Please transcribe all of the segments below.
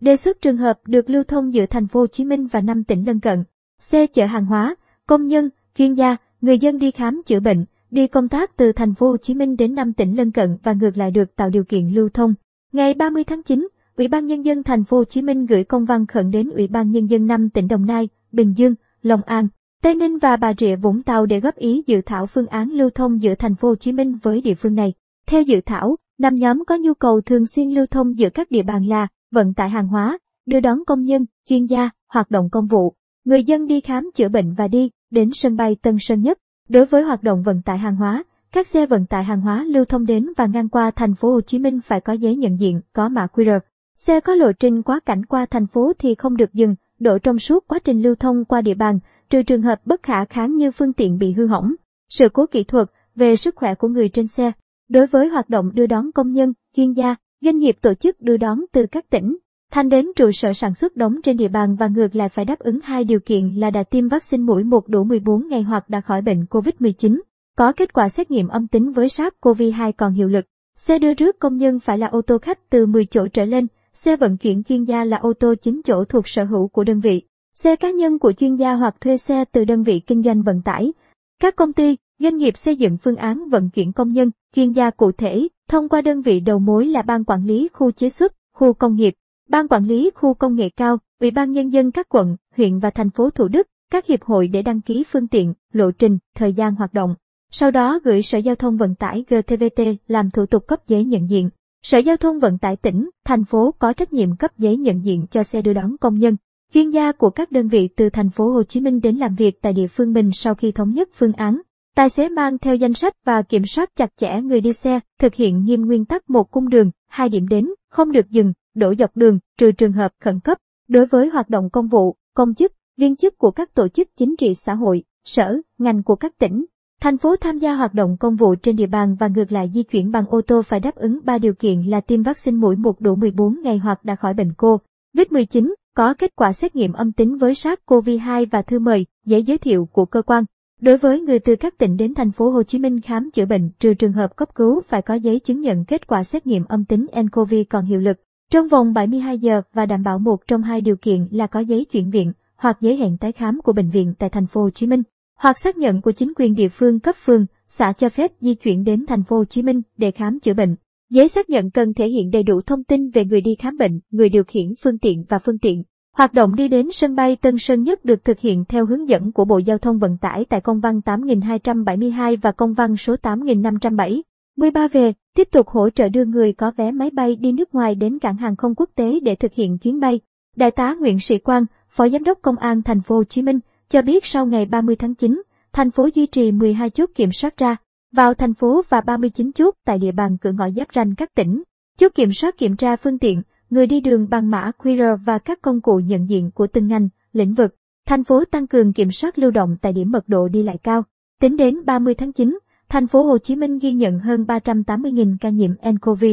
Đề xuất trường hợp được lưu thông giữa thành phố Hồ Chí Minh và năm tỉnh lân cận. Xe chở hàng hóa, công nhân, chuyên gia, người dân đi khám chữa bệnh, đi công tác từ thành phố Hồ Chí Minh đến năm tỉnh lân cận và ngược lại được tạo điều kiện lưu thông. Ngày 30 tháng 9, Ủy ban nhân dân thành phố Hồ Chí Minh gửi công văn khẩn đến Ủy ban nhân dân năm tỉnh Đồng Nai, Bình Dương, Long An, Tây Ninh và Bà Rịa Vũng Tàu để góp ý dự thảo phương án lưu thông giữa thành phố Hồ Chí Minh với địa phương này. Theo dự thảo, năm nhóm có nhu cầu thường xuyên lưu thông giữa các địa bàn là vận tải hàng hóa, đưa đón công nhân, chuyên gia, hoạt động công vụ, người dân đi khám chữa bệnh và đi đến sân bay Tân Sơn Nhất. Đối với hoạt động vận tải hàng hóa, các xe vận tải hàng hóa lưu thông đến và ngang qua thành phố Hồ Chí Minh phải có giấy nhận diện, có mã QR. Xe có lộ trình quá cảnh qua thành phố thì không được dừng, đổ trong suốt quá trình lưu thông qua địa bàn, trừ trường hợp bất khả kháng như phương tiện bị hư hỏng, sự cố kỹ thuật về sức khỏe của người trên xe. Đối với hoạt động đưa đón công nhân, chuyên gia, doanh nghiệp tổ chức đưa đón từ các tỉnh, thành đến trụ sở sản xuất đóng trên địa bàn và ngược lại phải đáp ứng hai điều kiện là đã tiêm vaccine mũi 1 đủ 14 ngày hoặc đã khỏi bệnh COVID-19, có kết quả xét nghiệm âm tính với SARS-CoV-2 còn hiệu lực. Xe đưa rước công nhân phải là ô tô khách từ 10 chỗ trở lên, xe vận chuyển chuyên gia là ô tô 9 chỗ thuộc sở hữu của đơn vị, xe cá nhân của chuyên gia hoặc thuê xe từ đơn vị kinh doanh vận tải. Các công ty, doanh nghiệp xây dựng phương án vận chuyển công nhân, chuyên gia cụ thể, thông qua đơn vị đầu mối là Ban Quản lý Khu chế xuất, Khu công nghiệp, Ban Quản lý Khu công nghệ cao, Ủy ban Nhân dân các quận, huyện và thành phố Thủ Đức, các hiệp hội để đăng ký phương tiện, lộ trình, thời gian hoạt động. Sau đó gửi Sở Giao thông Vận tải GTVT làm thủ tục cấp giấy nhận diện. Sở Giao thông Vận tải tỉnh, thành phố có trách nhiệm cấp giấy nhận diện cho xe đưa đón công nhân, chuyên gia của các đơn vị từ thành phố Hồ Chí Minh đến làm việc tại địa phương mình sau khi thống nhất phương án. Tài xế mang theo danh sách và kiểm soát chặt chẽ người đi xe, thực hiện nghiêm nguyên tắc một cung đường, hai điểm đến, không được dừng, đổ dọc đường, trừ trường hợp khẩn cấp. Đối với hoạt động công vụ, công chức, viên chức của các tổ chức chính trị xã hội, sở, ngành của các tỉnh, thành phố tham gia hoạt động công vụ trên địa bàn và ngược lại di chuyển bằng ô tô phải đáp ứng 3 điều kiện là tiêm vaccine mũi 1 đủ 14 ngày hoặc đã khỏi bệnh COVID-19, có kết quả xét nghiệm âm tính với SARS-CoV-2 và thư mời, giấy giới thiệu của cơ quan. Đối với người từ các tỉnh đến thành phố Hồ Chí Minh khám chữa bệnh trừ trường hợp cấp cứu phải có giấy chứng nhận kết quả xét nghiệm âm tính nCoV còn hiệu lực trong vòng 72 giờ và đảm bảo một trong hai điều kiện là có giấy chuyển viện hoặc giấy hẹn tái khám của bệnh viện tại thành phố Hồ Chí Minh hoặc xác nhận của chính quyền địa phương cấp phường, xã cho phép di chuyển đến thành phố Hồ Chí Minh để khám chữa bệnh. Giấy xác nhận cần thể hiện đầy đủ thông tin về người đi khám bệnh, người điều khiển phương tiện và phương tiện. Hoạt động đi đến sân bay Tân Sơn Nhất được thực hiện theo hướng dẫn của Bộ Giao thông Vận tải tại công văn 8272 và công văn số 8507. 13 về, tiếp tục hỗ trợ đưa người có vé máy bay đi nước ngoài đến cảng hàng không quốc tế để thực hiện chuyến bay. Đại tá Nguyễn Sĩ Quang, Phó Giám đốc Công an thành phố Hồ Chí Minh, cho biết sau ngày 30 tháng 9, thành phố duy trì 12 chốt kiểm soát ra vào thành phố và 39 chốt tại địa bàn cửa ngõ giáp ranh các tỉnh. Chốt kiểm soát kiểm tra phương tiện, người đi đường bằng mã QR và các công cụ nhận diện của từng ngành, lĩnh vực. Thành phố tăng cường kiểm soát lưu động tại điểm mật độ đi lại cao. Tính đến 30 tháng 9, thành phố Hồ Chí Minh ghi nhận hơn 380.000 ca nhiễm nCoV.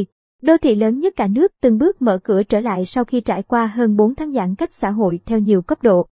Đô thị lớn nhất cả nước từng bước mở cửa trở lại sau khi trải qua hơn 4 tháng giãn cách xã hội theo nhiều cấp độ.